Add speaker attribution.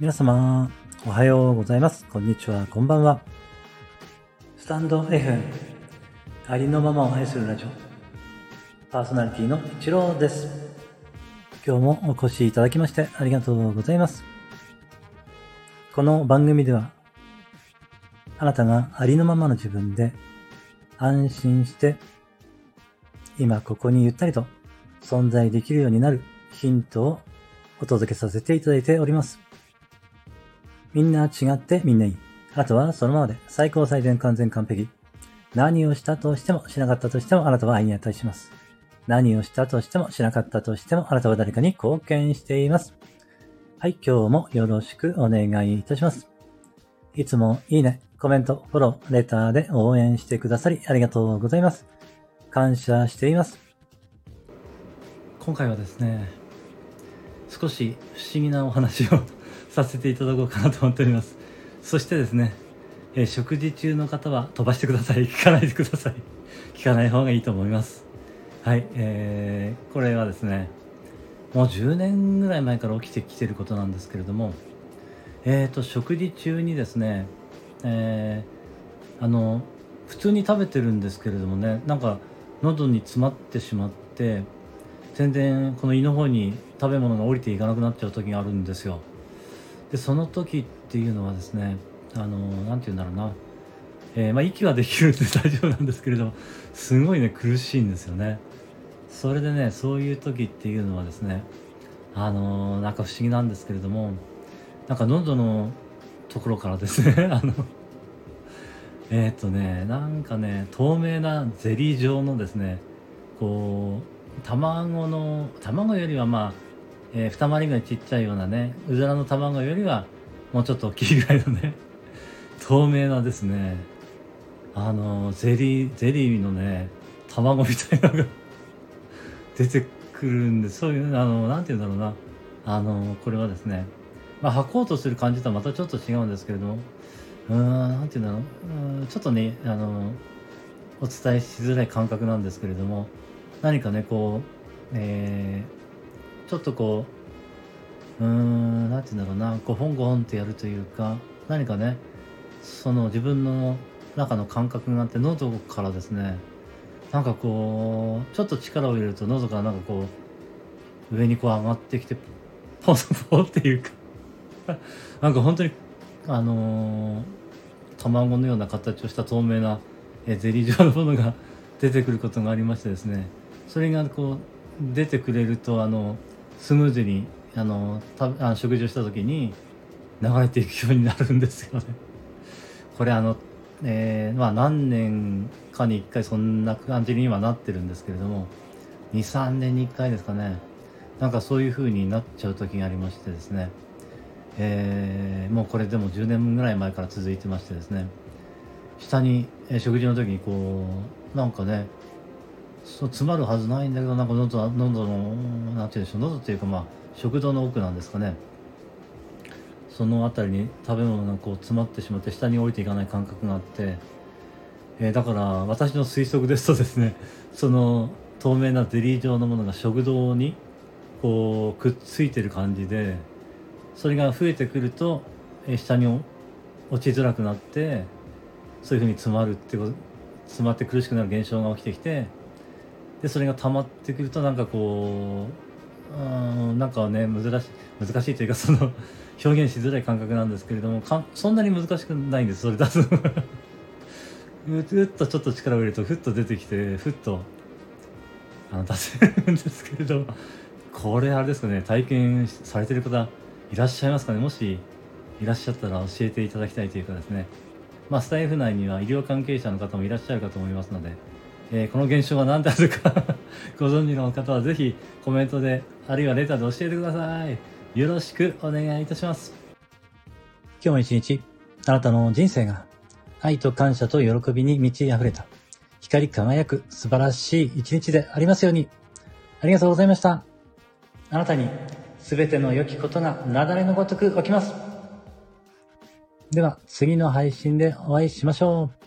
Speaker 1: 皆様、おはようございます。こんにちは、こんばんは。スタンド F、ありのままを愛するラジオ、パーソナリティの一郎です。今日もお越しいただきましてありがとうございます。この番組では、あなたがありのままの自分で安心して、今ここにゆったりと存在できるようになるヒントをお届けさせていただいております。みんな違ってみんないい。あとはそのままで最高最善完全完璧。何をしたとしてもしなかったとしてもあなたは愛に値します。何をしたとしてもしなかったとしてもあなたは誰かに貢献しています。はい、今日もよろしくお願いいたします。いつもいいね、コメント、フォロー、レターで応援してくださりありがとうございます。感謝しています。今回はですね、少し不思議なお話をさせていただこうかなと思っております。そしてですね、えー食事中の方は飛ばしてください。聞かないでください。聞かない方がいいと思います。はい、えー、これはですね、もう10年ぐらい前から起きてきてることなんですけれども、えーと、食事中にですね、えー、あの、普通に食べてるんですけれどもね、なんか喉に詰まってしまって、全然この胃の方に食べ物が降りていかなくなっちゃう時があるんですよ。で、その時っていうのはですね、あの、なんて言うんだろうな、えーまあ、息はできるんで 大丈夫なんですけれども、すごいね、苦しいんですよね。それでね、そういう時っていうのはですね、あのーなんか不思議なんですけれども、なんか喉のところからですね、あの、えーっとね、なんかね、透明なゼリー状のですね、こう、卵の、卵よりはまあ、えー二回りぐらいちっちゃいようなね、うずらの卵よりはもうちょっと大きいぐらいのね、透明なですね、あの、ゼリー、ゼリーのね、卵みたいなのが 出てくるんで、そういう、あの、なんて言うんだろうな、あの、これはですね、まあ、吐こうとする感じとはまたちょっと違うんですけれども、うーん、なんて言うんだろう、うちょっとね、あの、お伝えしづらい感覚なんですけれども、何かね、こう、えー、ちょっとこう、うーん、なんて言うんだろうな、ゴホンゴホンってやるというか、何かね、その自分の中の感覚があって、喉からですね、なんかこう、ちょっと力を入れると喉からなんかこう、上にこう上がってきて、ポンポンっていうか、なんか本当に、あのー卵のような形をした透明なえゼリー状のものが出てくることがありましてですね、それがこう、出てくれると、あの、スムーズに、あの、たあの食事をした時に流れていくようになるんですよね。これあの、えーまあ何年かに1回そんな感じにはなってるんですけれども、2、3年に1回ですかね。なんかそういう風になっちゃう時がありましてですね。えーもうこれでも10年ぐらい前から続いてましてですね。下に、え食事の時にこう、なんかね、そう詰まるはずないんだけど、なんか喉喉の、なんて言うんでしょう、喉っていうかまあ、食道の奥なんですかね。その辺りに食べ物がこう詰まってしまって下に降りていかない感覚があって、えーだから私の推測ですとですね その透明なゼリー状のものが食道にこうくっついてる感じでそれが増えてくると、えー下に落ちづらくなってそういうふうに詰まるってこと詰まって苦しくなる現象が起きてきてでそれが溜まってくるとなんかこううんなんかね難しい難しいというかその 表現しづらい感覚なんですけれどもかそんなに難しくないんですそれ出すのがうっとちょっと力を入れるとふっと出てきてふっとあの出せるんですけれどこれあれですかね体験されてる方いらっしゃいますかね？もしいらっしゃったら教えていただきたいというかですね。まあスタイフ内には医療関係者の方もいらっしゃるかと思いますので、えーこの現象が何であるか ご存知の方はぜひコメントであるいはレターで教えてください。よろしくお願いいたします。今日も一日あなたの人生が愛と感謝と喜びに満ち溢れた。光り輝く素晴らしい一日でありますように。ありがとうございました。あなたに全ての良きことが雪崩のごとく起きます。では次の配信でお会いしましょう。